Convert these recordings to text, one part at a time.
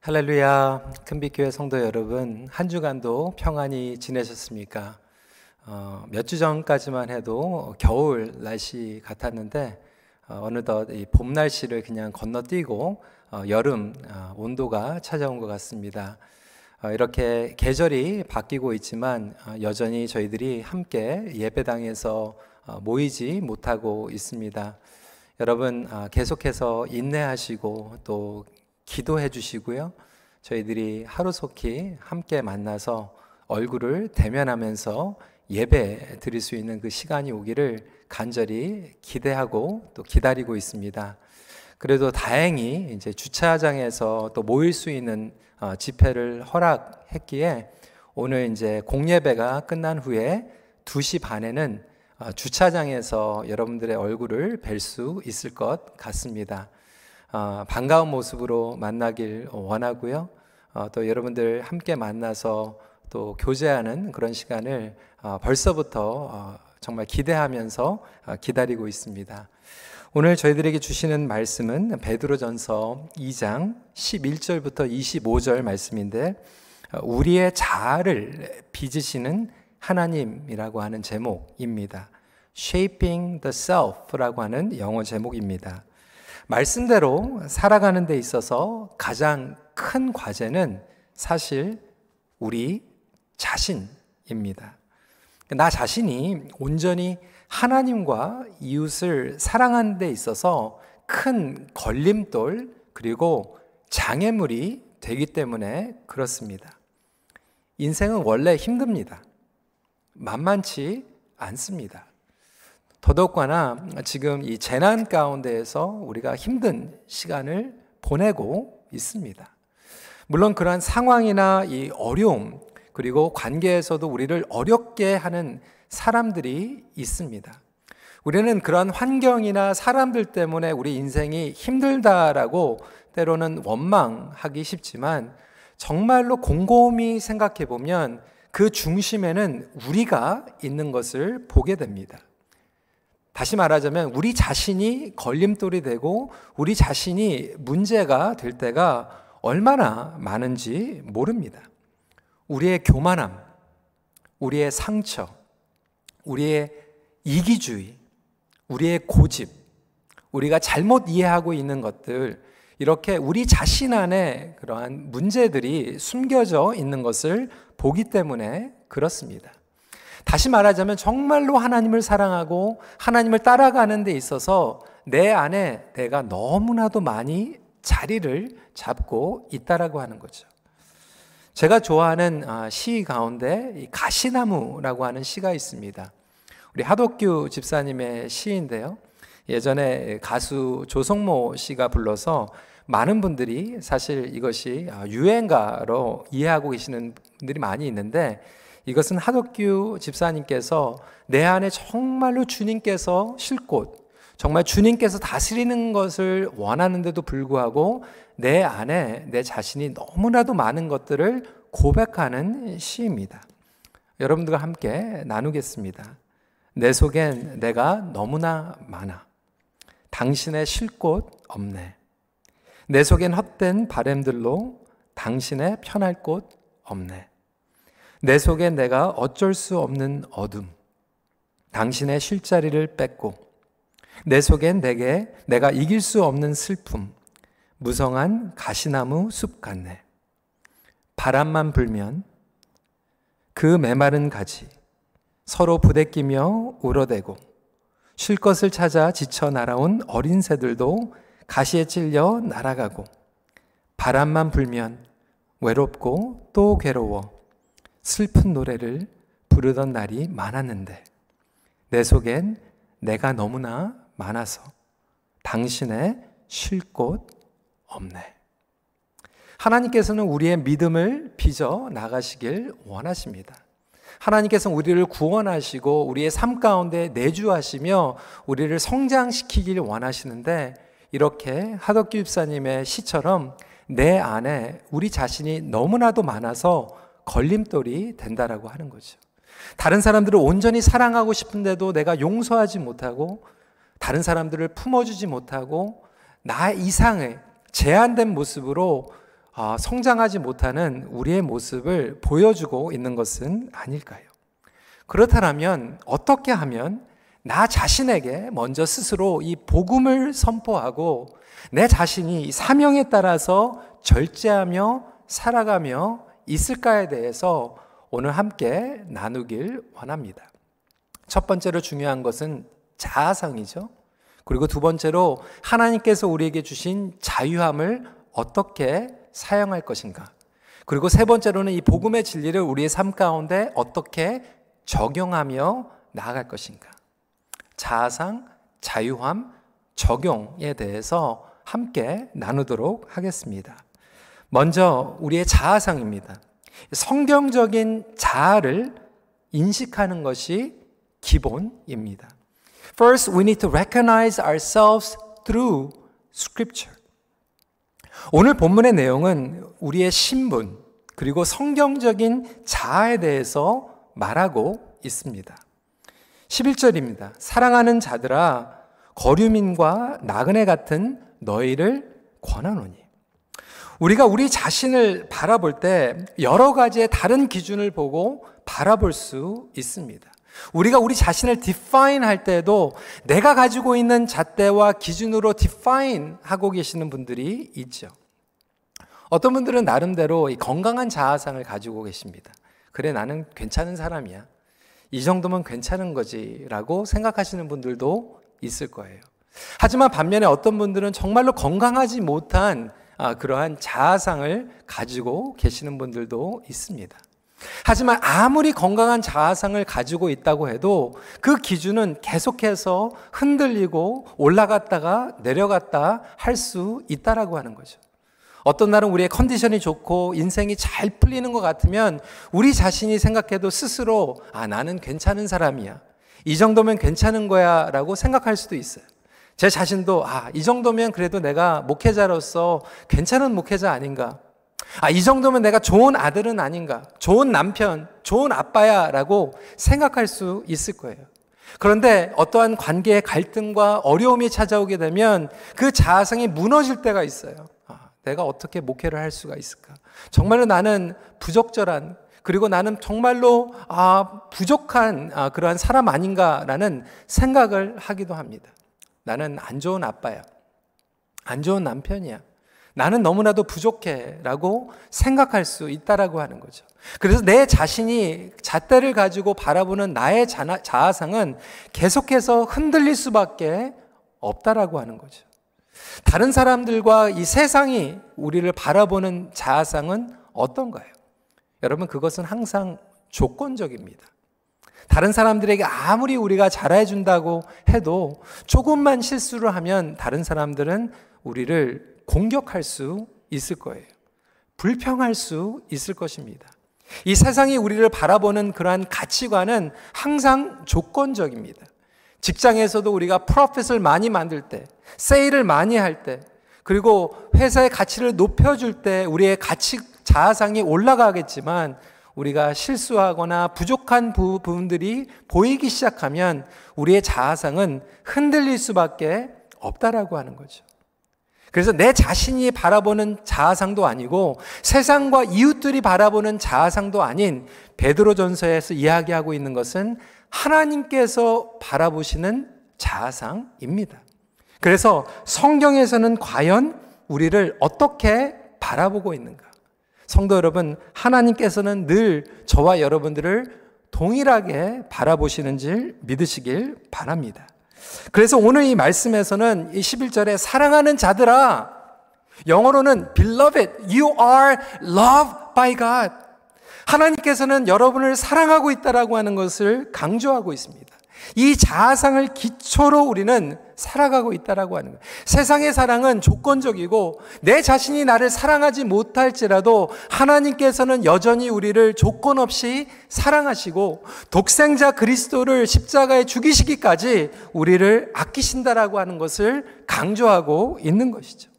할렐루야, 큰빛교회 성도 여러분, 한 주간도 평안히 지내셨습니까? 어, 몇 주 전까지만 해도 겨울 날씨 같았는데 어, 느덧 봄 날씨를 그냥 건너뛰고 어, 여름 어, 온도가 찾아온 것 같습니다. 어, 이렇게 계절이 바뀌고 있지만 어, 여전히 저희들이 함께 예배당에서 모이지 못하고 있습니다. 여러분 계속해서 인내하시고 또 기도해 주시고요. 저희들이 하루속히 함께 만나서 얼굴을 대면하면서 예배 드릴 수 있는 그 시간이 오기를 간절히 기대하고 또 기다리고 있습니다. 그래도 다행히 이제 주차장에서 또 모일 수 있는 어, 집회를 허락했기에 오늘 이제 공예배가 끝난 후에 2시 반에는 어, 주차장에서 여러분들의 얼굴을 뵐 수 있을 것 같습니다. 어, 반가운 모습으로 만나길 원하고요. 어, 또 여러분들 함께 만나서 또 교제하는 그런 시간을 어, 벌써부터 정말 기대하면서 기다리고 있습니다. 오늘 저희들에게 주시는 말씀은 베드로전서 2장 11절부터 25절 말씀인데 우리의 자아를 빚으시는 하나님이라고 하는 제목입니다. Shaping the Self라고 하는 영어 제목입니다. 말씀대로 살아가는 데 있어서 가장 큰 과제는 사실 우리 자신입니다. 나 자신이 온전히 하나님과 이웃을 사랑하는 데 있어서 큰 걸림돌 그리고 장애물이 되기 때문에 그렇습니다. 인생은 원래 힘듭니다. 만만치 않습니다. 더더욱거나 지금 이 재난 가운데에서 우리가 힘든 시간을 보내고 있습니다. 물론 그러한 상황이나 이 어려움 그리고 관계에서도 우리를 어렵게 하는 사람들이 있습니다. 우리는 그러한 환경이나 사람들 때문에 우리 인생이 힘들다라고 때로는 원망하기 쉽지만 정말로 곰곰이 생각해 보면 그 중심에는 우리가 있는 것을 보게 됩니다. 다시 말하자면 우리 자신이 걸림돌이 되고 우리 자신이 문제가 될 때가 얼마나 많은지 모릅니다. 우리의 교만함, 우리의 상처, 우리의 이기주의, 우리의 고집, 우리가 잘못 이해하고 있는 것들, 이렇게 우리 자신 안에 그러한 문제들이 숨겨져 있는 것을 보기 때문에 그렇습니다. 다시 말하자면 정말로 하나님을 사랑하고 하나님을 따라가는 데 있어서 내 안에 내가 너무나도 많이 자리를 잡고 있다라고 하는 거죠. 제가 좋아하는 아, 시 가운데 가시나무라고 하는 시가 있습니다. 우리 하덕규 집사님의 시인데요. 예전에 가수 조성모 씨가 불러서 많은 분들이 사실 이것이 아, 유행가로 이해하고 계시는 분들이 많이 있는데 이것은 하덕규 집사님께서 내 안에 정말로 주님께서 쉴 곳, 정말 주님께서 다스리는 것을 원하는데도 불구하고 내 안에 내 자신이 너무나도 많은 것들을 고백하는 시입니다. 여러분들과 함께 나누겠습니다. 내 속엔 내가 너무나 많아. 당신의 쉴곳 없네. 내 속엔 헛된 바램들로 당신의 편할 곳 없네. 내 속에 내가 어쩔 수 없는 어둠, 당신의 쉴자리를 뺏고, 내 속엔 내게 내가 이길 수 없는 슬픔, 무성한 가시나무 숲 같네. 바람만 불면 그 메마른 가지 서로 부대끼며 울어대고 쉴 것을 찾아 지쳐 날아온 어린 새들도 가시에 찔려 날아가고 바람만 불면 외롭고 또 괴로워 슬픈 노래를 부르던 날이 많았는데 내 속엔 내가 너무나 많아서 당신의 쉴 곳 없네. 하나님께서는 우리의 믿음을 빚어 나가시길 원하십니다. 하나님께서는 우리를 구원하시고 우리의 삶 가운데 내주하시며 우리를 성장시키길 원하시는데 이렇게 하덕기 집사님의 시처럼 내 안에 우리 자신이 너무나도 많아서 걸림돌이 된다라고 하는 거죠. 다른 사람들을 온전히 사랑하고 싶은데도 내가 용서하지 못하고 다른 사람들을 품어주지 못하고 나 이상의 제한된 모습으로 아, 성장하지 못하는 우리의 모습을 보여주고 있는 것은 아닐까요? 그렇다면 어떻게 하면 나 자신에게 먼저 스스로 이 복음을 선포하고 내 자신이 사명에 따라서 절제하며 살아가며 있을까에 대해서 오늘 함께 나누길 원합니다. 첫 번째로 중요한 것은 자아상이죠. 그리고 두 번째로 하나님께서 우리에게 주신 자유함을 어떻게 사용할 것인가. 그리고 세 번째로는 이 복음의 진리를 우리의 삶 가운데 어떻게 적용하며 나아갈 것인가. 자아상, 자유함, 적용에 대해서 함께 나누도록 하겠습니다. 먼저 우리의 자아상입니다. 성경적인 자아를 인식하는 것이 기본입니다. First, we need to recognize ourselves through scripture. 오늘 본문의 내용은 우리의 신분, 그리고 성경적인 자아에 대해서 말하고 있습니다. 11절입니다. 사랑하는 자들아, 거류민과 나그네 같은 너희를 권하노니. 우리가 우리 자신을 바라볼 때 여러 가지의 다른 기준을 보고 바라볼 수 있습니다. 우리가 우리 자신을 define 할 때도 내가 가지고 있는 잣대와 기준으로 define 하고 계시는 분들이 있죠. 어떤 분들은 나름대로 건강한 자아상을 가지고 계십니다. 그래, 나는 괜찮은 사람이야. 이 정도면 괜찮은 거지. 라고 생각하시는 분들도 있을 거예요. 하지만 반면에 어떤 분들은 정말로 건강하지 못한 아, 그러한 자아상을 가지고 계시는 분들도 있습니다. 하지만 아무리 건강한 자아상을 가지고 있다고 해도 그 기준은 계속해서 흔들리고 올라갔다가 내려갔다 할 수 있다라고 하는 거죠. 어떤 날은 우리의 컨디션이 좋고 인생이 잘 풀리는 것 같으면 우리 자신이 생각해도 스스로 아, 나는 괜찮은 사람이야. 이 정도면 괜찮은 거야 라고 생각할 수도 있어요. 제 자신도 아, 이 정도면 그래도 내가 목회자로서 괜찮은 목회자 아닌가. 아, 이 정도면 내가 좋은 아들은 아닌가. 좋은 남편, 좋은 아빠야 라고 생각할 수 있을 거예요. 그런데 어떠한 관계의 갈등과 어려움이 찾아오게 되면 그 자아성이 무너질 때가 있어요. 아, 내가 어떻게 목회를 할 수가 있을까? 정말로 나는 부적절한 그리고 나는 정말로 아, 부족한 아, 그러한 사람 아닌가라는 생각을 하기도 합니다. 나는 안 좋은 아빠야. 안 좋은 남편이야. 나는 너무나도 부족해 라고 생각할 수 있다라고 하는 거죠. 그래서 내 자신이 잣대를 가지고 바라보는 나의 자아상은 계속해서 흔들릴 수밖에 없다라고 하는 거죠. 다른 사람들과 이 세상이 우리를 바라보는 자아상은 어떤가요? 여러분, 그것은 항상 조건적입니다. 다른 사람들에게 아무리 우리가 잘해준다고 해도 조금만 실수를 하면 다른 사람들은 우리를 공격할 수 있을 거예요. 불평할 수 있을 것입니다. 이 세상이 우리를 바라보는 그러한 가치관은 항상 조건적입니다. 직장에서도 우리가 프로핏을 많이 만들 때, 세일을 많이 할 때, 그리고 회사의 가치를 높여줄 때 우리의 가치, 자아상이 올라가겠지만 우리가 실수하거나 부족한 부분들이 보이기 시작하면 우리의 자아상은 흔들릴 수밖에 없다라고 하는 거죠. 그래서 내 자신이 바라보는 자아상도 아니고 세상과 이웃들이 바라보는 자아상도 아닌 베드로전서에서 이야기하고 있는 것은 하나님께서 바라보시는 자아상입니다. 그래서 성경에서는 과연 우리를 어떻게 바라보고 있는가? 성도 여러분, 하나님께서는 늘 저와 여러분들을 동일하게 바라보시는 줄 믿으시길 바랍니다. 그래서 오늘 이 말씀에서는 이 11절에 사랑하는 자들아 영어로는 beloved you are loved by God 하나님께서는 여러분을 사랑하고 있다라고 하는 것을 강조하고 있습니다. 이 자아상을 기초로 우리는 살아가고 있다라고 하는 거예요. 세상의 사랑은 조건적이고 내 자신이 나를 사랑하지 못할지라도 하나님께서는 여전히 우리를 조건 없이 사랑하시고 독생자 그리스도를 십자가에 죽이시기까지 우리를 아끼신다라고 하는 것을 강조하고 있는 것이죠.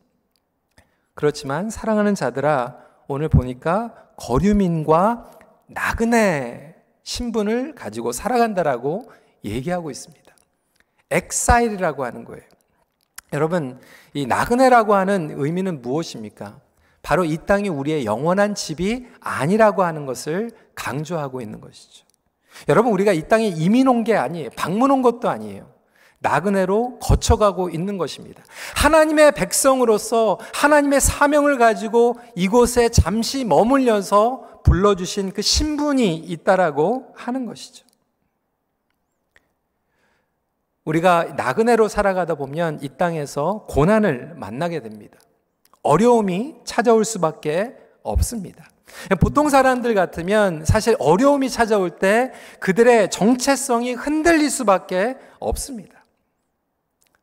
그렇지만 사랑하는 자들아 오늘 보니까 거류민과 나그네 신분을 가지고 살아간다라고 얘기하고 있습니다. 엑사일이라고 하는 거예요. 여러분, 이 나그네라고 하는 의미는 무엇입니까? 바로 이 땅이 우리의 영원한 집이 아니라고 하는 것을 강조하고 있는 것이죠. 여러분, 우리가 이 땅에 이민 온 게 아니에요. 방문 온 것도 아니에요. 나그네로 거쳐가고 있는 것입니다. 하나님의 백성으로서 하나님의 사명을 가지고 이곳에 잠시 머물려서 불러주신 그 신분이 있다라고 하는 것이죠. 우리가 나그네로 살아가다 보면 이 땅에서 고난을 만나게 됩니다. 어려움이 찾아올 수밖에 없습니다. 보통 사람들 같으면 사실 어려움이 찾아올 때 그들의 정체성이 흔들릴 수밖에 없습니다.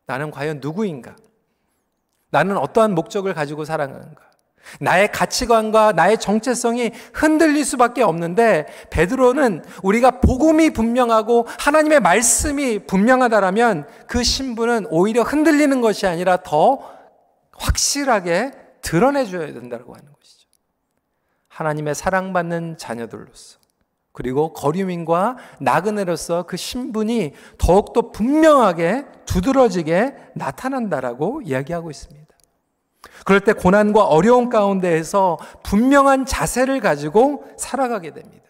나는 과연 누구인가? 나는 어떠한 목적을 가지고 살아가는가? 나의 가치관과 나의 정체성이 흔들릴 수밖에 없는데 베드로는 우리가 복음이 분명하고 하나님의 말씀이 분명하다라면 그 신분은 오히려 흔들리는 것이 아니라 더 확실하게 드러내 줘야 된다고 하는 것이죠. 하나님의 사랑받는 자녀들로서 그리고 거류민과 나그네로서 그 신분이 더욱더 분명하게 두드러지게 나타난다라고 이야기하고 있습니다. 그럴 때 고난과 어려움 가운데에서 분명한 자세를 가지고 살아가게 됩니다.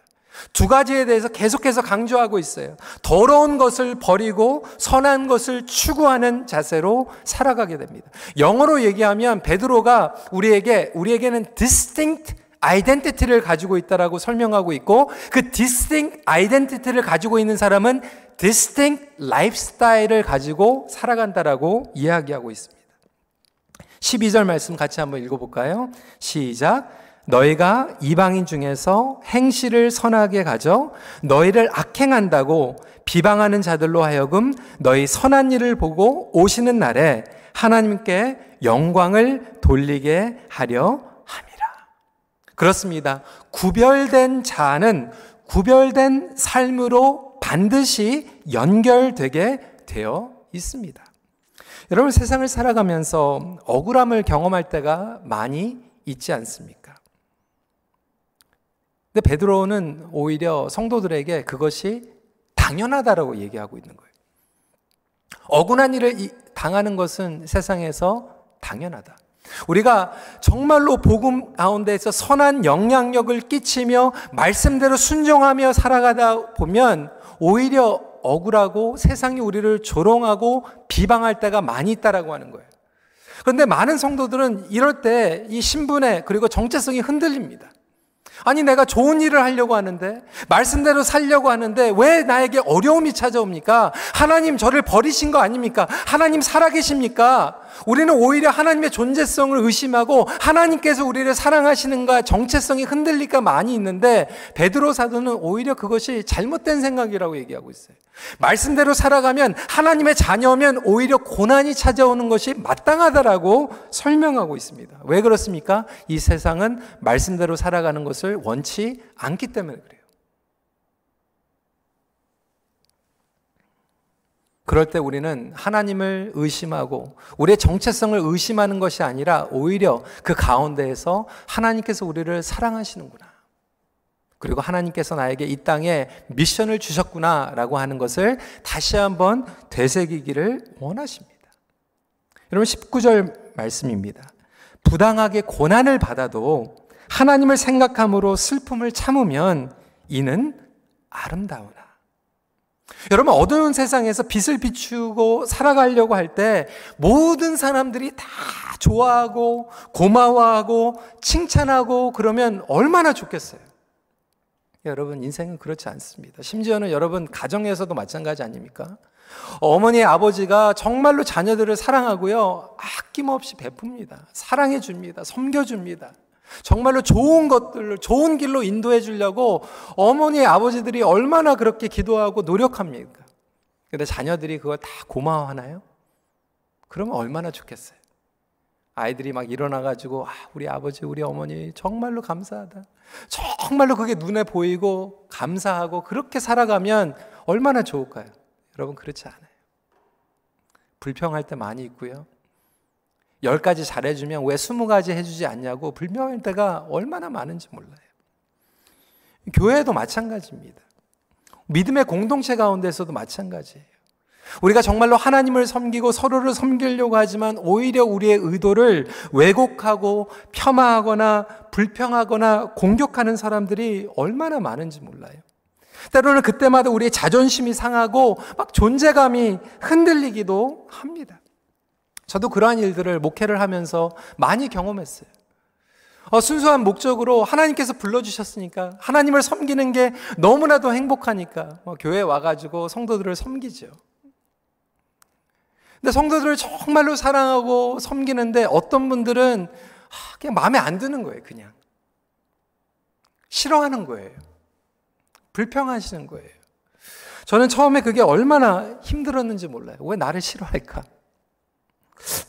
두 가지에 대해서 계속해서 강조하고 있어요. 더러운 것을 버리고 선한 것을 추구하는 자세로 살아가게 됩니다. 영어로 얘기하면 베드로가 우리에게 우리에게는 distinct 아이덴티티를 가지고 있다라고 설명하고 있고 그 distinct 아이덴티티를 가지고 있는 사람은 distinct 라이프스타일을 가지고 살아간다라고 이야기하고 있습니다. 12절 말씀 같이 한번 읽어볼까요? 시작. 너희가 이방인 중에서 행실을 선하게 가져 너희를 악행한다고 비방하는 자들로 하여금 너희 선한 일을 보고 오시는 날에 하나님께 영광을 돌리게 하려 그렇습니다. 구별된 자는 구별된 삶으로 반드시 연결되게 되어 있습니다. 여러분 세상을 살아가면서 억울함을 경험할 때가 많이 있지 않습니까? 근데 베드로는 오히려 성도들에게 그것이 당연하다라고 얘기하고 있는 거예요. 억울한 일을 당하는 것은 세상에서 당연하다. 우리가 정말로 복음 가운데서 선한 영향력을 끼치며 말씀대로 순종하며 살아가다 보면 오히려 억울하고 세상이 우리를 조롱하고 비방할 때가 많이 있다라고 하는 거예요. 그런데 많은 성도들은 이럴 때 이 신분에 그리고 정체성이 흔들립니다. 아니, 내가 좋은 일을 하려고 하는데, 말씀대로 살려고 하는데, 왜 나에게 어려움이 찾아옵니까? 하나님 저를 버리신 거 아닙니까? 하나님 살아계십니까? 우리는 오히려 하나님의 존재성을 의심하고, 하나님께서 우리를 사랑하시는가, 정체성이 흔들릴까 많이 있는데, 베드로 사도는 오히려 그것이 잘못된 생각이라고 얘기하고 있어요. 말씀대로 살아가면, 하나님의 자녀면 오히려 고난이 찾아오는 것이 마땅하다라고 설명하고 있습니다. 왜 그렇습니까? 이 세상은 말씀대로 살아가는 것을 원치 않기 때문에 그래요. 그럴 때 우리는 하나님을 의심하고 우리의 정체성을 의심하는 것이 아니라 오히려 그 가운데에서 하나님께서 우리를 사랑하시는구나. 그리고 하나님께서 나에게 이 땅에 미션을 주셨구나라고 하는 것을 다시 한번 되새기기를 원하십니다. 여러분 19절 말씀입니다. 부당하게 고난을 받아도 하나님을 생각함으로 슬픔을 참으면 이는 아름다우나. 여러분, 어두운 세상에서 빛을 비추고 살아가려고 할 때 모든 사람들이 다 좋아하고 고마워하고 칭찬하고 그러면 얼마나 좋겠어요. 여러분, 인생은 그렇지 않습니다. 심지어는 여러분, 가정에서도 마찬가지 아닙니까? 어머니, 아버지가 정말로 자녀들을 사랑하고요. 아낌없이 베풉니다. 사랑해 줍니다. 섬겨 줍니다. 정말로 좋은 것들을 좋은 길로 인도해 주려고 어머니, 아버지들이 얼마나 그렇게 기도하고 노력합니까? 근데 자녀들이 그걸 다 고마워하나요? 그러면 얼마나 좋겠어요. 아이들이 막 일어나가지고, 아, 우리 아버지, 우리 어머니 정말로 감사하다. 정말로 그게 눈에 보이고 감사하고 그렇게 살아가면 얼마나 좋을까요? 여러분, 그렇지 않아요. 불평할 때 많이 있고요. 열 가지 잘해주면 왜 스무 가지 해주지 않냐고 불명할 때가 얼마나 많은지 몰라요. 교회도 마찬가지입니다. 믿음의 공동체 가운데서도 마찬가지예요. 우리가 정말로 하나님을 섬기고 서로를 섬기려고 하지만 오히려 우리의 의도를 왜곡하고 폄하하거나 불평하거나 공격하는 사람들이 얼마나 많은지 몰라요. 때로는 그때마다 우리의 자존심이 상하고 막 존재감이 흔들리기도 합니다. 저도 그러한 일들을 목회를 하면서 많이 경험했어요. 어, 순수한 목적으로 하나님께서 불러주셨으니까 하나님을 섬기는 게 너무나도 행복하니까 어, 교회 와가지고 성도들을 섬기죠. 근데 성도들을 정말로 사랑하고 섬기는데 어떤 분들은 아, 그냥 마음에 안 드는 거예요, 그냥. 싫어하는 거예요. 불평하시는 거예요. 저는 처음에 그게 얼마나 힘들었는지 몰라요. 왜 나를 싫어할까?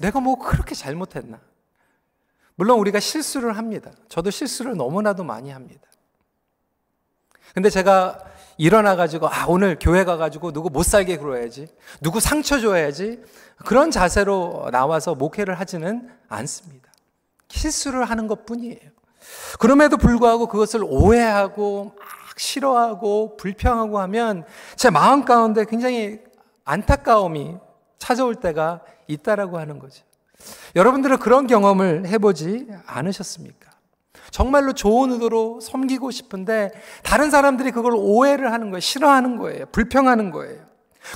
내가 뭐 그렇게 잘못했나? 물론 우리가 실수를 합니다. 저도 실수를 너무나도 많이 합니다. 근데 제가 일어나가지고, 아, 오늘 교회 가가지고 누구 못 살게 그러야지. 누구 상처 줘야지. 그런 자세로 나와서 목회를 하지는 않습니다. 실수를 하는 것 뿐이에요. 그럼에도 불구하고 그것을 오해하고, 막 싫어하고, 불평하고 하면 제 마음 가운데 굉장히 안타까움이 찾아올 때가 있다라고 하는 거죠. 여러분들은 그런 경험을 해보지 않으셨습니까? 정말로 좋은 의도로 섬기고 싶은데 다른 사람들이 그걸 오해를 하는 거예요. 싫어하는 거예요. 불평하는 거예요.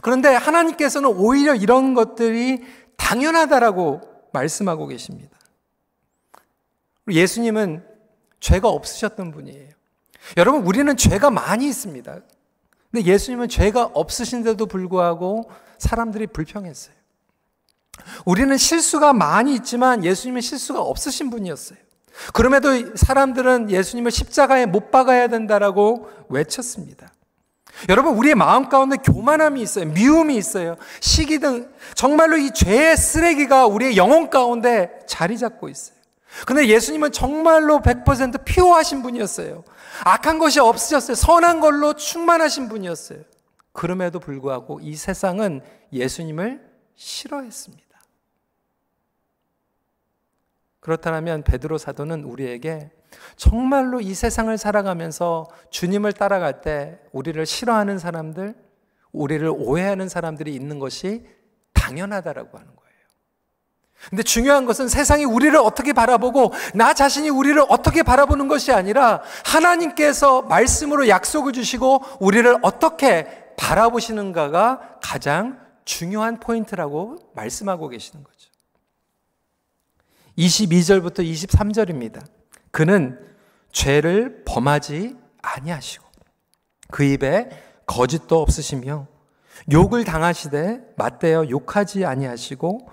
그런데 하나님께서는 오히려 이런 것들이 당연하다라고 말씀하고 계십니다. 예수님은 죄가 없으셨던 분이에요. 여러분, 우리는 죄가 많이 있습니다. 근데 예수님은 죄가 없으신데도 불구하고 사람들이 불평했어요. 우리는 실수가 많이 있지만 예수님은 실수가 없으신 분이었어요. 그럼에도 사람들은 예수님을 십자가에 못 박아야 된다라고 외쳤습니다. 여러분, 우리의 마음 가운데 교만함이 있어요. 미움이 있어요. 시기 등 정말로 이 죄의 쓰레기가 우리의 영혼 가운데 자리 잡고 있어요. 근데 예수님은 정말로 100% 피오하신 분이었어요. 악한 것이 없으셨어요. 선한 걸로 충만하신 분이었어요. 그럼에도 불구하고 이 세상은 예수님을 싫어했습니다. 그렇다면 베드로 사도는 우리에게 정말로 이 세상을 살아가면서 주님을 따라갈 때 우리를 싫어하는 사람들, 우리를 오해하는 사람들이 있는 것이 당연하다라고 하는 거예요. 근데 중요한 것은 세상이 우리를 어떻게 바라보고 나 자신이 우리를 어떻게 바라보는 것이 아니라 하나님께서 말씀으로 약속을 주시고 우리를 어떻게 바라보시는가가 가장 중요한 포인트라고 말씀하고 계시는 거죠. 22절부터 23절입니다. 그는 죄를 범하지 아니하시고 그 입에 거짓도 없으시며 욕을 당하시되 맞대어 욕하지 아니하시고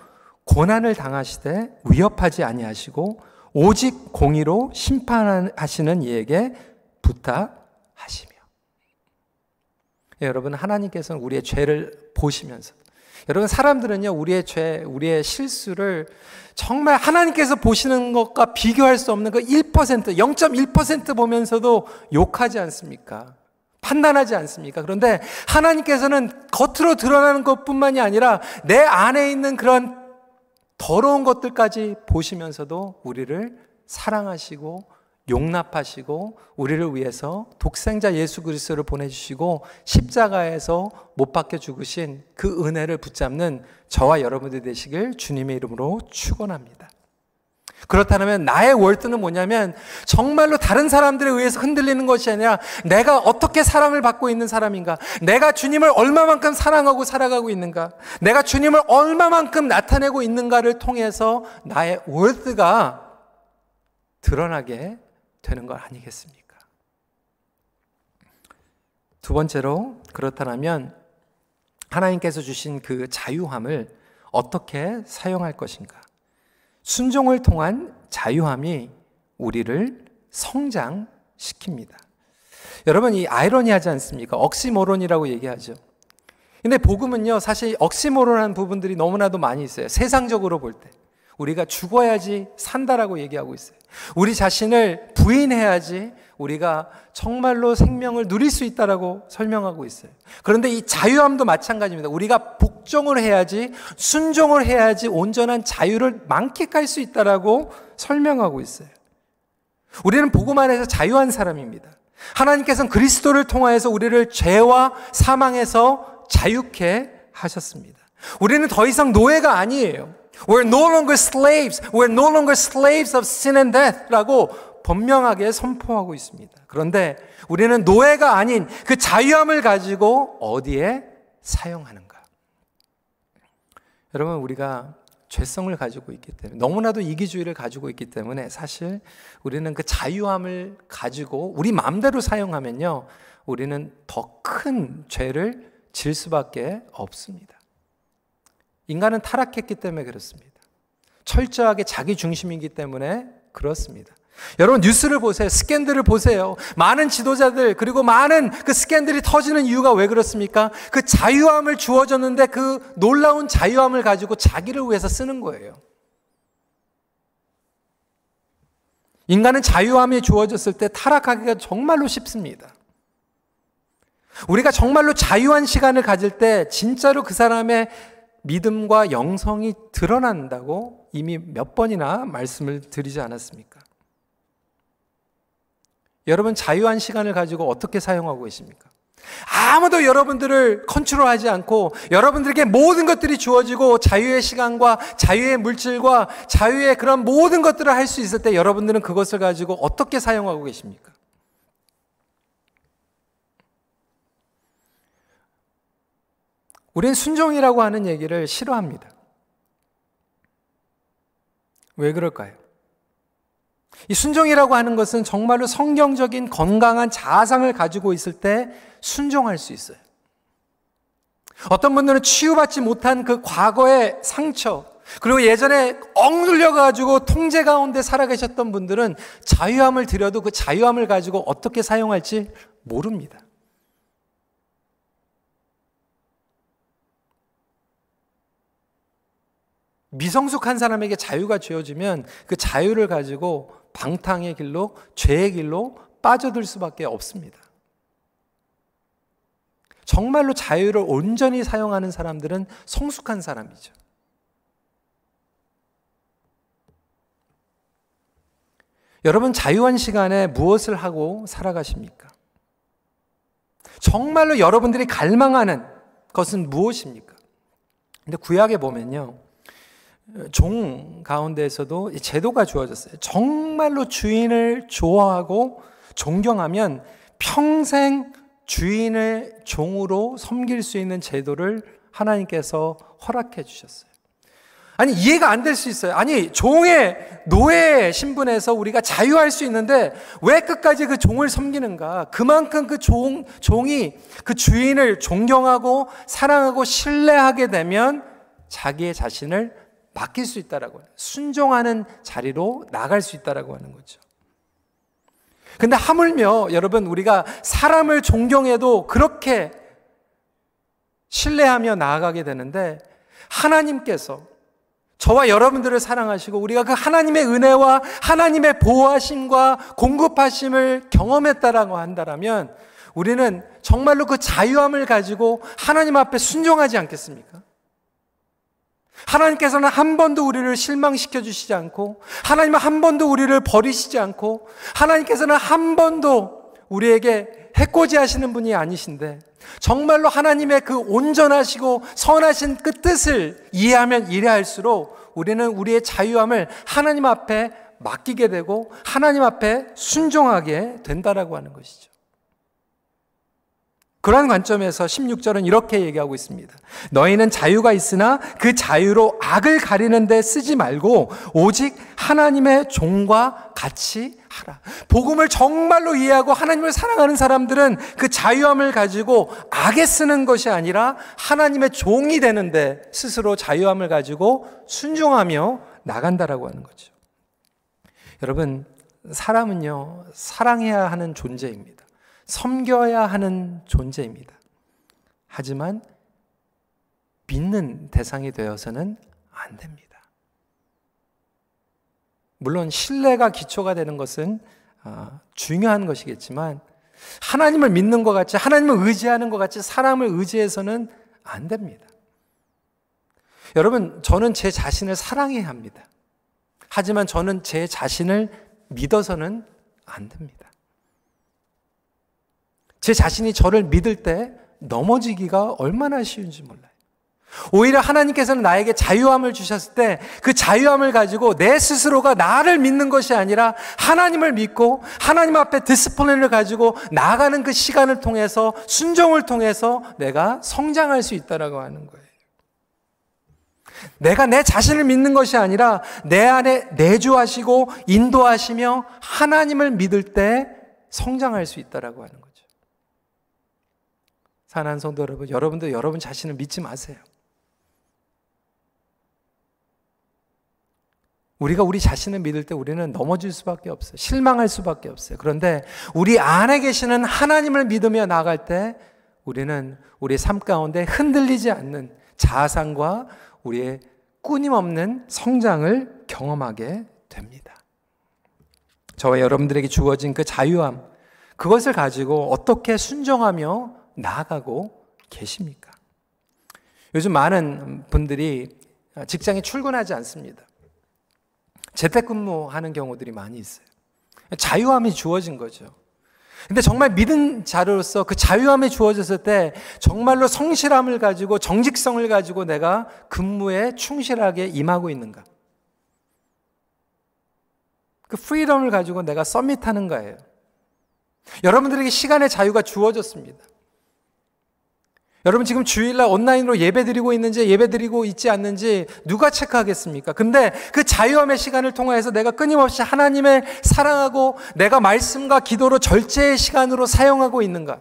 고난을 당하시되 위협하지 아니하시고 오직 공의로 심판하시는 이에게 부탁하시며. 여러분 하나님께서는 우리의 죄를 보시면서 여러분 사람들은요 우리의 죄, 우리의 실수를 정말 하나님께서 보시는 것과 비교할 수 없는 그 1%, 0.1% 보면서도 욕하지 않습니까? 판단하지 않습니까? 그런데 하나님께서는 겉으로 드러나는 것뿐만이 아니라 내 안에 있는 그런 더러운 것들까지 보시면서도 우리를 사랑하시고 용납하시고 우리를 위해서 독생자 예수 그리스도를 보내주시고 십자가에서 못 박혀 죽으신 그 은혜를 붙잡는 저와 여러분들 되시길 주님의 이름으로 축원합니다. 그렇다면 나의 월드는 뭐냐면 정말로 다른 사람들에 의해서 흔들리는 것이 아니라 내가 어떻게 사랑을 받고 있는 사람인가? 내가 주님을 얼마만큼 사랑하고 살아가고 있는가? 내가 주님을 얼마만큼 나타내고 있는가를 통해서 나의 월드가 드러나게 되는 것 아니겠습니까? 두 번째로 그렇다면 하나님께서 주신 그 자유함을 어떻게 사용할 것인가? 순종을 통한 자유함이 우리를 성장시킵니다. 여러분 이 아이러니하지 않습니까? 억시모론이라고 얘기하죠. 근데 복음은요 사실 억시모론한 부분들이 너무나도 많이 있어요. 세상적으로 볼 때. 우리가 죽어야지 산다라고 얘기하고 있어요. 우리 자신을 부인해야지 우리가 정말로 생명을 누릴 수 있다라고 설명하고 있어요. 그런데 이 자유함도 마찬가지입니다. 우리가 복종을 해야지 순종을 해야지 온전한 자유를 만끽할 수 있다라고 설명하고 있어요. 우리는 복음 안에서 자유한 사람입니다. 하나님께서는 그리스도를 통하여서 우리를 죄와 사망에서 자유케 하셨습니다. 우리는 더 이상 노예가 아니에요. We're no longer slaves. We're no longer slaves of sin and death. 라고 분명하게 선포하고 있습니다. 그런데 우리는 노예가 아닌 그 자유함을 가지고 어디에 사용하는가? 여러분, 우리가 죄성을 가지고 있기 때문에 너무나도 이기주의를 가지고 있기 때문에 사실 우리는 그 자유함을 가지고 우리 마음대로 사용하면요. 우리는 더 큰 죄를 질 수밖에 없습니다. 인간은 타락했기 때문에 그렇습니다. 철저하게 자기 중심이기 때문에 그렇습니다. 여러분 뉴스를 보세요. 스캔들을 보세요. 많은 지도자들 그리고 많은 그 스캔들이 터지는 이유가 왜 그렇습니까? 그 자유함을 주어졌는데 그 놀라운 자유함을 가지고 자기를 위해서 쓰는 거예요. 인간은 자유함이 주어졌을 때 타락하기가 정말로 쉽습니다. 우리가 정말로 자유한 시간을 가질 때 진짜로 그 사람의 믿음과 영성이 드러난다고 이미 몇 번이나 말씀을 드리지 않았습니까? 여러분 자유한 시간을 가지고 어떻게 사용하고 계십니까? 아무도 여러분들을 컨트롤하지 않고 여러분들에게 모든 것들이 주어지고 자유의 시간과 자유의 물질과 자유의 그런 모든 것들을 할 수 있을 때 여러분들은 그것을 가지고 어떻게 사용하고 계십니까? 우리는 순종이라고 하는 얘기를 싫어합니다. 왜 그럴까요? 이 순종이라고 하는 것은 정말로 성경적인 건강한 자아상을 가지고 있을 때 순종할 수 있어요. 어떤 분들은 치유받지 못한 그 과거의 상처, 그리고 예전에 억눌려 가지고 통제 가운데 살아계셨던 분들은 자유함을 드려도 그 자유함을 가지고 어떻게 사용할지 모릅니다. 미성숙한 사람에게 자유가 주어지면 그 자유를 가지고 방탕의 길로 죄의 길로 빠져들 수밖에 없습니다. 정말로 자유를 온전히 사용하는 사람들은 성숙한 사람이죠. 여러분 자유한 시간에 무엇을 하고 살아가십니까? 정말로 여러분들이 갈망하는 것은 무엇입니까? 근데 구약에 보면요. 종 가운데에서도 제도가 주어졌어요. 정말로 주인을 좋아하고 존경하면 평생 주인을 종으로 섬길 수 있는 제도를 하나님께서 허락해 주셨어요. 아니, 이해가 안 될 수 있어요. 아니, 종의 노예 신분에서 우리가 자유할 수 있는데 왜 끝까지 그 종을 섬기는가? 그만큼 그 종, 종이 그 주인을 존경하고 사랑하고 신뢰하게 되면 자기의 자신을 바뀔 수 있다라고 순종하는 자리로 나갈 수 있다라고 하는 거죠. 근데 하물며 여러분 우리가 사람을 존경해도 그렇게 신뢰하며 나아가게 되는데 하나님께서 저와 여러분들을 사랑하시고 우리가 그 하나님의 은혜와 하나님의 보호하심과 공급하심을 경험했다라고 한다면 우리는 정말로 그 자유함을 가지고 하나님 앞에 순종하지 않겠습니까? 하나님께서는 한 번도 우리를 실망시켜 주시지 않고, 하나님은 한 번도 우리를 버리시지 않고, 하나님께서는 한 번도 우리에게 해코지 하시는 분이 아니신데, 정말로 하나님의 그 온전하시고 선하신 그 뜻을 이해하면 이해할수록 우리는 우리의 자유함을 하나님 앞에 맡기게 되고, 하나님 앞에 순종하게 된다라고 하는 것이죠. 그러한 관점에서 16절은 이렇게 얘기하고 있습니다. 너희는 자유가 있으나 그 자유로 악을 가리는데 쓰지 말고 오직 하나님의 종과 같이 하라. 복음을 정말로 이해하고 하나님을 사랑하는 사람들은 그 자유함을 가지고 악에 쓰는 것이 아니라 하나님의 종이 되는데 스스로 자유함을 가지고 순종하며 나간다라고 하는 거죠. 여러분, 사람은요, 사랑해야 하는 존재입니다. 섬겨야 하는 존재입니다. 하지만 믿는 대상이 되어서는 안 됩니다. 물론 신뢰가 기초가 되는 것은 아, 중요한 것이겠지만 하나님을 믿는 것 같이 하나님을 의지하는 것 같이 사람을 의지해서는 안 됩니다. 여러분, 저는 제 자신을 사랑해야 합니다. 하지만 저는 제 자신을 믿어서는 안 됩니다. 제 자신이 저를 믿을 때 넘어지기가 얼마나 쉬운지 몰라요. 오히려 하나님께서는 나에게 자유함을 주셨을 때 그 자유함을 가지고 내 스스로가 나를 믿는 것이 아니라 하나님을 믿고 하나님 앞에 discipline을 가지고 나아가는 그 시간을 통해서 순종을 통해서 내가 성장할 수 있다라고 하는 거예요. 내가 내 자신을 믿는 것이 아니라 내 안에 내주하시고 인도하시며 하나님을 믿을 때 성장할 수 있다라고 하는 거죠. 사랑하는 성도 여러분, 여러분도 여러분 자신을 믿지 마세요. 우리가 우리 자신을 믿을 때 우리는 넘어질 수밖에 없어요. 실망할 수밖에 없어요. 그런데 우리 안에 계시는 하나님을 믿으며 나갈 때 우리는 우리 삶 가운데 흔들리지 않는 자상과 우리의 끊임없는 성장을 경험하게 됩니다. 저와 여러분들에게 주어진 그 자유함, 그것을 가지고 어떻게 순종하며 나아가고 계십니까? 요즘 많은 분들이 직장에 출근하지 않습니다. 재택근무하는 경우들이 많이 있어요. 자유함이 주어진 거죠. 근데 정말 믿은 자로서 그 자유함이 주어졌을 때 정말로 성실함을 가지고 정직성을 가지고 내가 근무에 충실하게 임하고 있는가? 그 프리덤을 가지고 내가 서밋하는 거예요. 여러분들에게 시간의 자유가 주어졌습니다. 여러분 지금 주일날 온라인으로 예배 드리고 있는지 예배 드리고 있지 않는지 누가 체크하겠습니까? 근데 그 자유함의 시간을 통해서 내가 끊임없이 하나님을 사랑하고 내가 말씀과 기도로 절제의 시간으로 사용하고 있는가?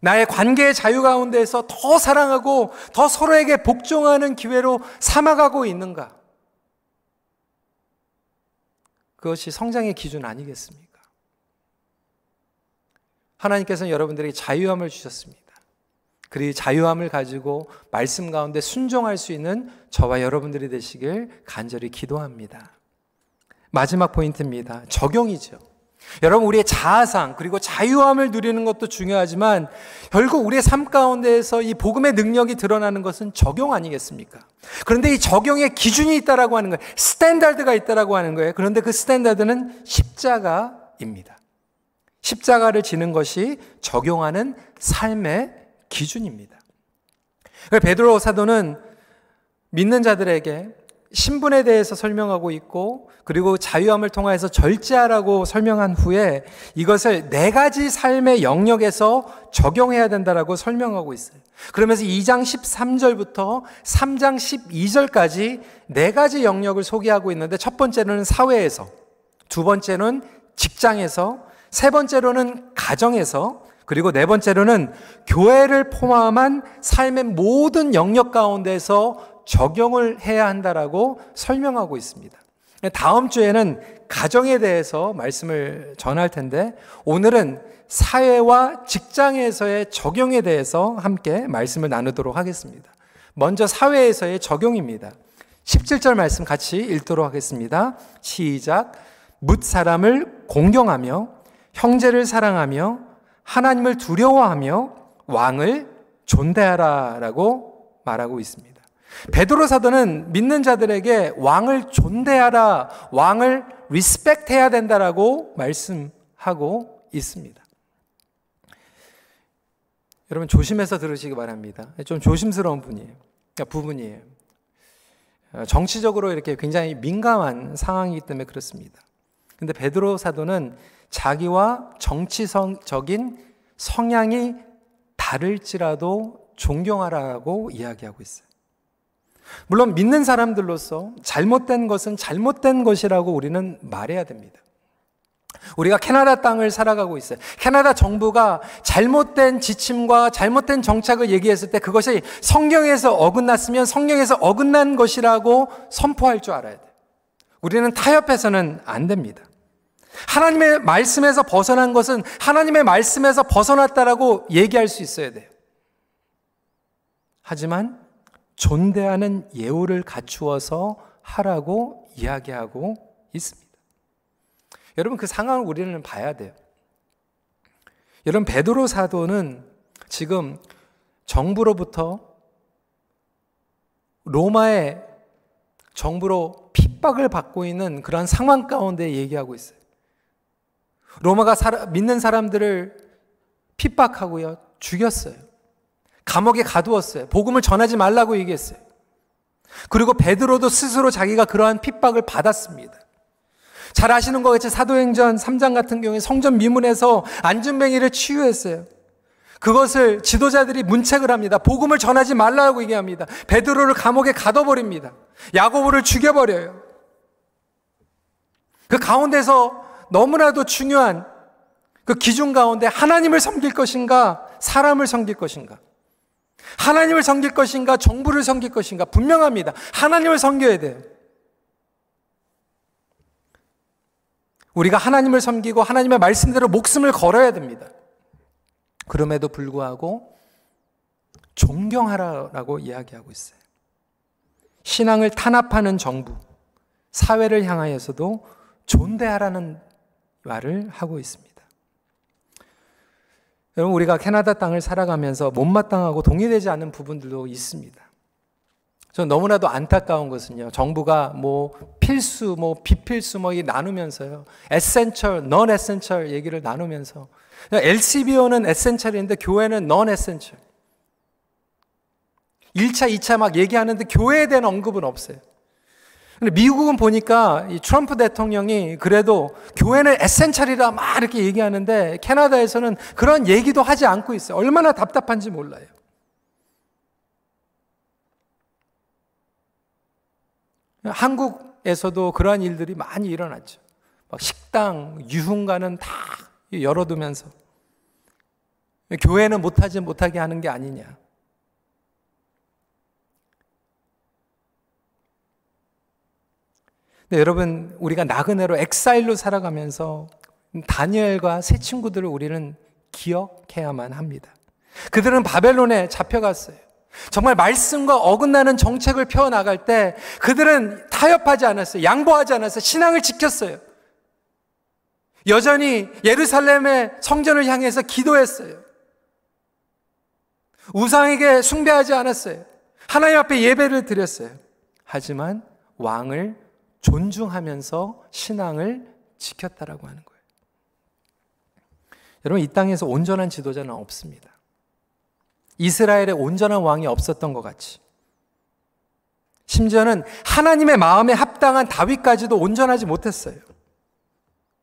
나의 관계의 자유 가운데에서 더 사랑하고 더 서로에게 복종하는 기회로 삼아가고 있는가? 그것이 성장의 기준 아니겠습니까? 하나님께서는 여러분들에게 자유함을 주셨습니다. 그리 자유함을 가지고 말씀 가운데 순종할 수 있는 저와 여러분들이 되시길 간절히 기도합니다. 마지막 포인트입니다. 적용이죠. 여러분, 우리의 자아상, 그리고 자유함을 누리는 것도 중요하지만, 결국 우리의 삶 가운데에서 이 복음의 능력이 드러나는 것은 적용 아니겠습니까? 그런데 이 적용의 기준이 있다라고 하는 거예요. standard가 있다라고 하는 거예요. 그런데 그 standard는 십자가입니다. 십자가를 지는 것이 적용하는 삶의 기준입니다. 베드로 사도는 믿는 자들에게 신분에 대해서 설명하고 있고 그리고 자유함을 통하여서 절제하라고 설명한 후에 이것을 네 가지 삶의 영역에서 적용해야 된다라고 설명하고 있어요. 그러면서 2장 13절부터 3장 12절까지 네 가지 영역을 소개하고 있는데 첫 번째는 사회에서, 두 번째는 직장에서, 세 번째로는 가정에서 그리고 네 번째로는 교회를 포함한 삶의 모든 영역 가운데서 적용을 해야 한다라고 설명하고 있습니다. 다음 주에는 가정에 대해서 말씀을 전할 텐데 오늘은 사회와 직장에서의 적용에 대해서 함께 말씀을 나누도록 하겠습니다. 먼저 사회에서의 적용입니다. 17절 말씀 같이 읽도록 하겠습니다. 시작. 묻 사람을 공경하며 형제를 사랑하며 하나님을 두려워하며 왕을 존대하라라고 말하고 있습니다. 베드로 사도는 믿는 자들에게 왕을 존대하라, 왕을 리스펙트해야 된다라고 말씀하고 있습니다. 여러분 조심해서 들으시기 바랍니다. 좀 조심스러운 분이에요. 그러니까 부분이에요. 정치적으로 이렇게 굉장히 민감한 상황이기 때문에 그렇습니다. 근데 베드로 사도는 자기와 정치성적인 성향이 다를지라도 존경하라고 이야기하고 있어요. 물론 믿는 사람들로서 잘못된 것은 잘못된 것이라고 우리는 말해야 됩니다. 우리가 캐나다 땅을 살아가고 있어요. 캐나다 정부가 잘못된 지침과 잘못된 정착을 얘기했을 때 그것이 성경에서 어긋났으면 성경에서 어긋난 것이라고 선포할 줄 알아야 돼요. 우리는 타협해서는 안 됩니다. 하나님의 말씀에서 벗어난 것은 하나님의 말씀에서 벗어났다라고 얘기할 수 있어야 돼요. 하지만 존대하는 예우를 갖추어서 하라고 이야기하고 있습니다. 여러분 그 상황을 우리는 봐야 돼요. 여러분 베드로 사도는 지금 정부로부터 로마의 정부로 핍박을 받고 있는 그런 상황 가운데 얘기하고 있어요. 로마가 믿는 사람들을 핍박하고요. 죽였어요. 감옥에 가두었어요. 복음을 전하지 말라고 얘기했어요. 그리고 베드로도 스스로 자기가 그러한 핍박을 받았습니다. 잘 아시는 것 같이 사도행전 3장 같은 경우에 성전 미문에서 안준뱅이를 치유했어요. 그것을 지도자들이 문책을 합니다. 복음을 전하지 말라고 얘기합니다. 베드로를 감옥에 가둬버립니다. 야고보를 죽여버려요. 그 가운데서 너무나도 중요한 그 기준 가운데 하나님을 섬길 것인가, 사람을 섬길 것인가. 하나님을 섬길 것인가, 정부를 섬길 것인가. 분명합니다. 하나님을 섬겨야 돼요. 우리가 하나님을 섬기고 하나님의 말씀대로 목숨을 걸어야 됩니다. 그럼에도 불구하고 존경하라라고 이야기하고 있어요. 신앙을 탄압하는 정부, 사회를 향하여서도 존대하라는 말을 하고 있습니다. 여러분, 우리가 캐나다 땅을 살아가면서 못마땅하고 동의되지 않는 부분들도 있습니다. 저 너무나도 안타까운 것은요. 정부가 뭐 필수, 뭐 비필수 뭐 나누면서요. essential, non-essential 얘기를 나누면서 LCBO는 essential인데 교회는 non-essential. 1차, 2차 막 얘기하는데 교회에 대한 언급은 없어요. 근데 미국은 보니까 이 트럼프 대통령이 그래도 교회는 essential이라 막 이렇게 얘기하는데 캐나다에서는 그런 얘기도 하지 않고 있어요. 얼마나 답답한지 몰라요. 한국에서도 그러한 일들이 많이 일어났죠. 막 식당, 유흥가는 다 열어두면서 교회는 못하지 못하게 하는 게 아니냐. 근데 여러분, 우리가 나그네로 엑사일로 살아가면서 다니엘과 새 친구들을 우리는 기억해야만 합니다. 그들은 바벨론에 잡혀갔어요. 정말 말씀과 어긋나는 정책을 펴 나갈 때 그들은 타협하지 않았어요. 양보하지 않았어요. 신앙을 지켰어요. 여전히 예루살렘의 성전을 향해서 기도했어요. 우상에게 숭배하지 않았어요. 하나님 앞에 예배를 드렸어요. 하지만 왕을 존중하면서 신앙을 지켰다라고 하는 거예요. 여러분, 이 땅에서 온전한 지도자는 없습니다. 이스라엘에 온전한 왕이 없었던 것 같이. 심지어는 하나님의 마음에 합당한 다윗까지도 온전하지 못했어요.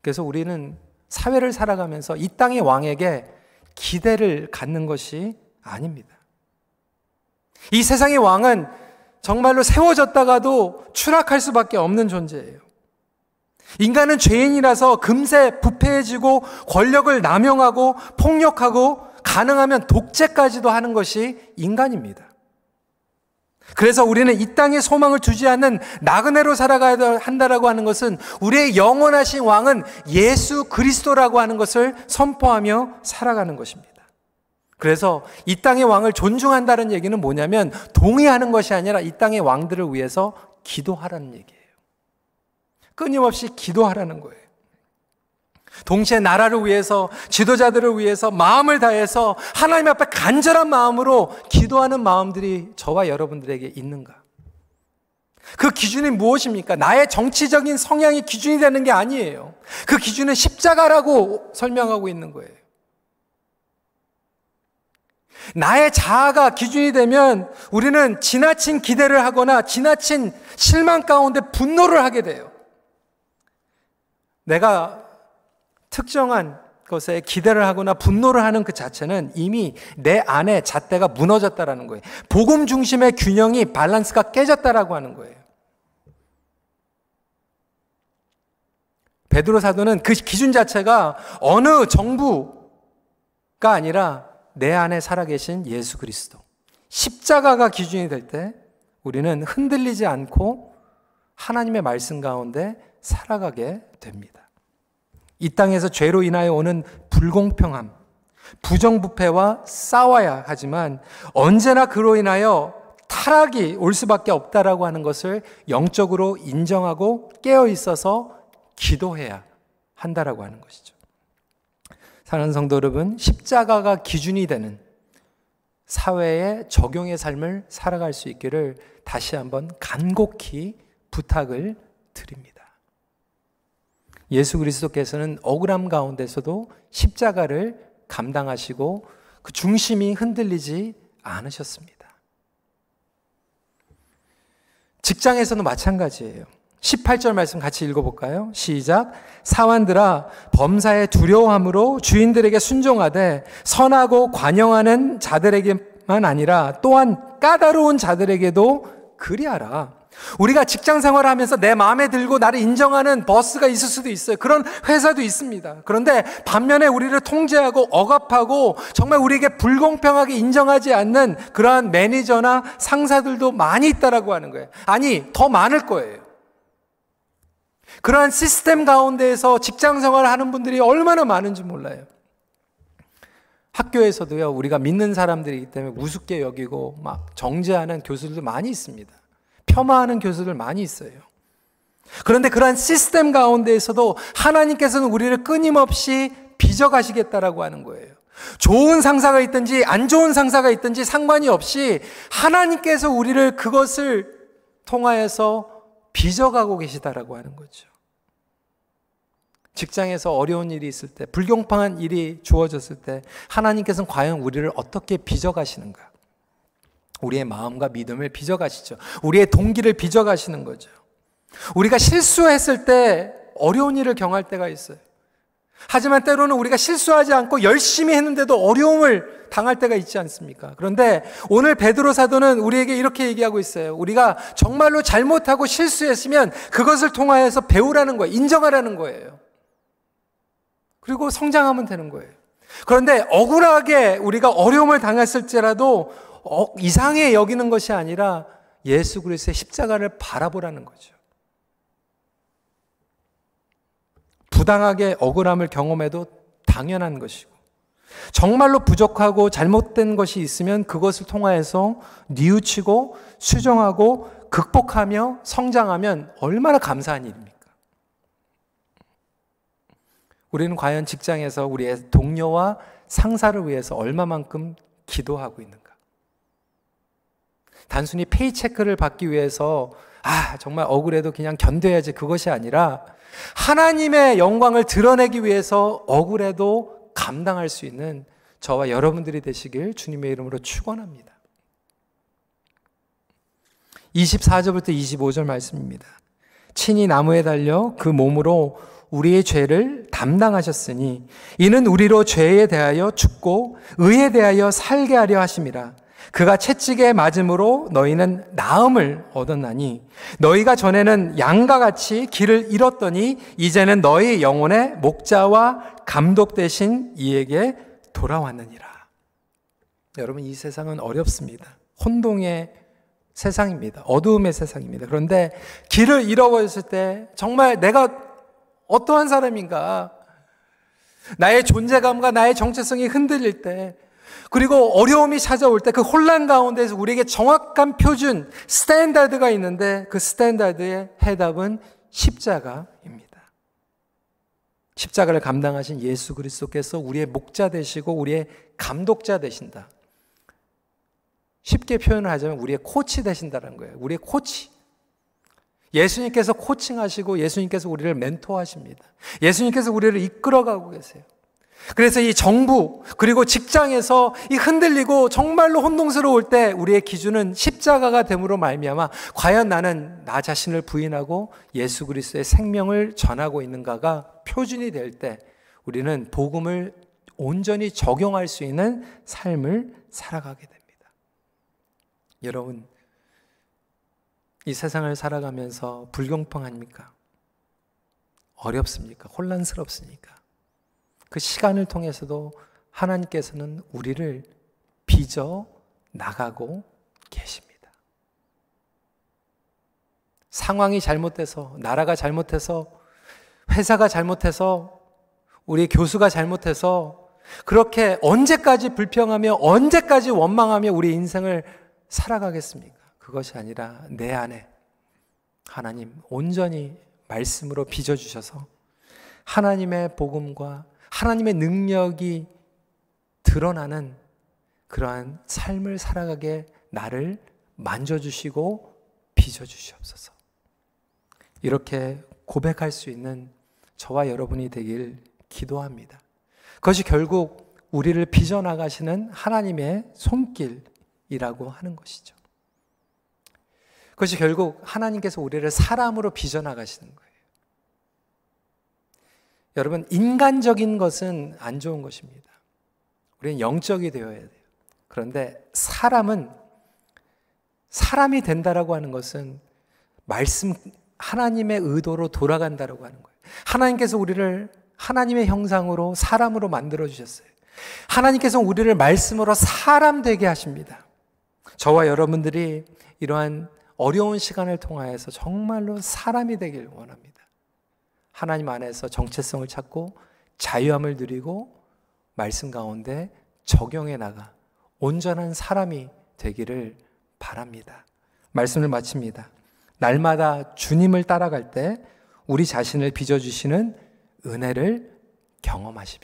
그래서 우리는 사회를 살아가면서 이 땅의 왕에게 기대를 갖는 것이 아닙니다. 이 세상의 왕은 정말로 세워졌다가도 추락할 수밖에 없는 존재예요. 인간은 죄인이라서 금세 부패해지고 권력을 남용하고 폭력하고 가능하면 독재까지도 하는 것이 인간입니다. 그래서 우리는 이 땅에 소망을 두지 않는 나그네로 살아가야 한다라고 하는 것은 우리의 영원하신 왕은 예수 그리스도라고 하는 것을 선포하며 살아가는 것입니다. 그래서 이 땅의 왕을 존중한다는 얘기는 뭐냐면 동의하는 것이 아니라 이 땅의 왕들을 위해서 기도하라는 얘기예요. 끊임없이 기도하라는 거예요. 동시에 나라를 위해서 지도자들을 위해서 마음을 다해서 하나님 앞에 간절한 마음으로 기도하는 마음들이 저와 여러분들에게 있는가? 그 기준이 무엇입니까? 나의 정치적인 성향이 기준이 되는 게 아니에요. 그 기준은 십자가라고 설명하고 있는 거예요. 나의 자아가 기준이 되면 우리는 지나친 기대를 하거나 지나친 실망 가운데 분노를 하게 돼요. 내가 특정한 것에 기대를 하거나 분노를 하는 그 자체는 이미 내 안에 잣대가 무너졌다라는 거예요. 복음 중심의 균형이 밸런스가 깨졌다라고 하는 거예요. 베드로 사도는 그 기준 자체가 어느 정부가 아니라 내 안에 살아계신 예수 그리스도. 십자가가 기준이 될 때 우리는 흔들리지 않고 하나님의 말씀 가운데 살아가게 됩니다. 이 땅에서 죄로 인하여 오는 불공평함, 부정부패와 싸워야 하지만 언제나 그로 인하여 타락이 올 수밖에 없다라고 하는 것을 영적으로 인정하고 깨어 있어서 기도해야 한다라고 하는 것이죠. 사는 성도 여러분, 십자가가 기준이 되는 사회의 적용의 삶을 살아갈 수 있기를 다시 한번 간곡히 부탁을 드립니다. 예수 그리스도께서는 억울함 가운데서도 십자가를 감당하시고 그 중심이 흔들리지 않으셨습니다. 직장에서도 마찬가지예요. 18절 말씀 같이 읽어볼까요? 시작. 사환들아, 범사의 두려워함으로 주인들에게 순종하되 선하고 관영하는 자들에게만 아니라 또한 까다로운 자들에게도 그리하라. 우리가 직장 생활을 하면서 내 마음에 들고 나를 인정하는 버스가 있을 수도 있어요. 그런 회사도 있습니다. 그런데 반면에 우리를 통제하고 억압하고 정말 우리에게 불공평하게 인정하지 않는 그러한 매니저나 상사들도 많이 있다라고 하는 거예요. 아니, 더 많을 거예요. 그러한 시스템 가운데에서 직장 생활을 하는 분들이 얼마나 많은지 몰라요. 학교에서도요, 우리가 믿는 사람들이기 때문에 우습게 여기고 막 정죄하는 교수들도 많이 있습니다. 폄하하는 교수들 많이 있어요. 그런데 그러한 시스템 가운데에서도 하나님께서는 우리를 끊임없이 빚어가시겠다라고 하는 거예요. 좋은 상사가 있든지 안 좋은 상사가 있든지 상관이 없이 하나님께서 우리를 그것을 통하여서 빚어가고 계시다라고 하는 거죠. 직장에서 어려운 일이 있을 때, 불공평한 일이 주어졌을 때, 하나님께서는 과연 우리를 어떻게 빚어가시는가? 우리의 마음과 믿음을 빚어가시죠. 우리의 동기를 빚어가시는 거죠. 우리가 실수했을 때 어려운 일을 경할 때가 있어요. 하지만 때로는 우리가 실수하지 않고 열심히 했는데도 어려움을 당할 때가 있지 않습니까? 그런데 오늘 베드로 사도는 우리에게 이렇게 얘기하고 있어요. 우리가 정말로 잘못하고 실수했으면 그것을 통하여서 배우라는 거예요. 인정하라는 거예요. 그리고 성장하면 되는 거예요. 그런데 억울하게 우리가 어려움을 당했을지라도 어, 이상해 여기는 것이 아니라 예수 그리스도의 십자가를 바라보라는 거죠. 부당하게 억울함을 경험해도 당연한 것이고 정말로 부족하고 잘못된 것이 있으면 그것을 통하여서 뉘우치고 수정하고 극복하며 성장하면 얼마나 감사한 일입니까? 우리는 과연 직장에서 우리의 동료와 상사를 위해서 얼마만큼 기도하고 있는가? 단순히 페이체크를 받기 위해서 아, 정말 억울해도 그냥 견뎌야지 그것이 아니라 하나님의 영광을 드러내기 위해서 억울해도 감당할 수 있는 저와 여러분들이 되시길 주님의 이름으로 축원합니다. 24절부터 25절 말씀입니다. 친히 나무에 달려 그 몸으로 우리의 죄를 담당하셨으니 이는 우리로 죄에 대하여 죽고 의에 대하여 살게 하려 하심이라. 그가 채찍에 맞음으로 너희는 나음을 얻었나니 너희가 전에는 양과 같이 길을 잃었더니 이제는 너희 영혼의 목자와 감독 되신 이에게 돌아왔느니라. 여러분 이 세상은 어렵습니다. 혼동의 세상입니다. 어두움의 세상입니다. 그런데 길을 잃어버렸을 때 정말 내가 어떠한 사람인가 나의 존재감과 나의 정체성이 흔들릴 때 그리고 어려움이 찾아올 때 그 혼란 가운데서 우리에게 정확한 표준, standard가 있는데 그 standard의 해답은 십자가입니다. 십자가를 감당하신 예수 그리스도께서 우리의 목자 되시고 우리의 감독자 되신다. 쉽게 표현을 하자면 우리의 코치 되신다는 거예요. 우리의 코치. 예수님께서 코칭하시고 예수님께서 우리를 멘토하십니다. 예수님께서 우리를 이끌어가고 계세요. 그래서 이 정부 그리고 직장에서 이 흔들리고 정말로 혼동스러울 때 우리의 기준은 십자가가 됨으로 말미암아 과연 나는 나 자신을 부인하고 예수 그리스도의 생명을 전하고 있는가가 표준이 될 때 우리는 복음을 온전히 적용할 수 있는 삶을 살아가게 됩니다. 여러분 이 세상을 살아가면서 불공평합니까? 어렵습니까? 혼란스럽습니까? 그 시간을 통해서도 하나님께서는 우리를 빚어 나가고 계십니다. 상황이 잘못돼서, 나라가 잘못해서, 회사가 잘못해서, 우리 교수가 잘못해서, 그렇게 언제까지 불평하며, 언제까지 원망하며 우리 인생을 살아가겠습니까? 그것이 아니라 내 안에 하나님 온전히 말씀으로 빚어주셔서 하나님의 복음과 하나님의 능력이 드러나는 그러한 삶을 살아가게 나를 만져주시고 빚어주시옵소서. 이렇게 고백할 수 있는 저와 여러분이 되길 기도합니다. 그것이 결국 우리를 빚어나가시는 하나님의 손길, 이라고 하는 것이죠. 그것이 결국 하나님께서 우리를 사람으로 빚어나가시는 거예요. 여러분, 인간적인 것은 안 좋은 것입니다. 우리는 영적이 되어야 돼요. 그런데 사람은 사람이 된다라고 하는 것은 말씀 하나님의 의도로 돌아간다라고 하는 거예요. 하나님께서 우리를 하나님의 형상으로 사람으로 만들어 주셨어요. 하나님께서 우리를 말씀으로 사람 되게 하십니다. 저와 여러분들이 이러한 어려운 시간을 통하여서 정말로 사람이 되길 원합니다. 하나님 안에서 정체성을 찾고 자유함을 누리고 말씀 가운데 적용해 나가 온전한 사람이 되기를 바랍니다. 말씀을 마칩니다. 날마다 주님을 따라갈 때 우리 자신을 빚어주시는 은혜를 경험하십시오.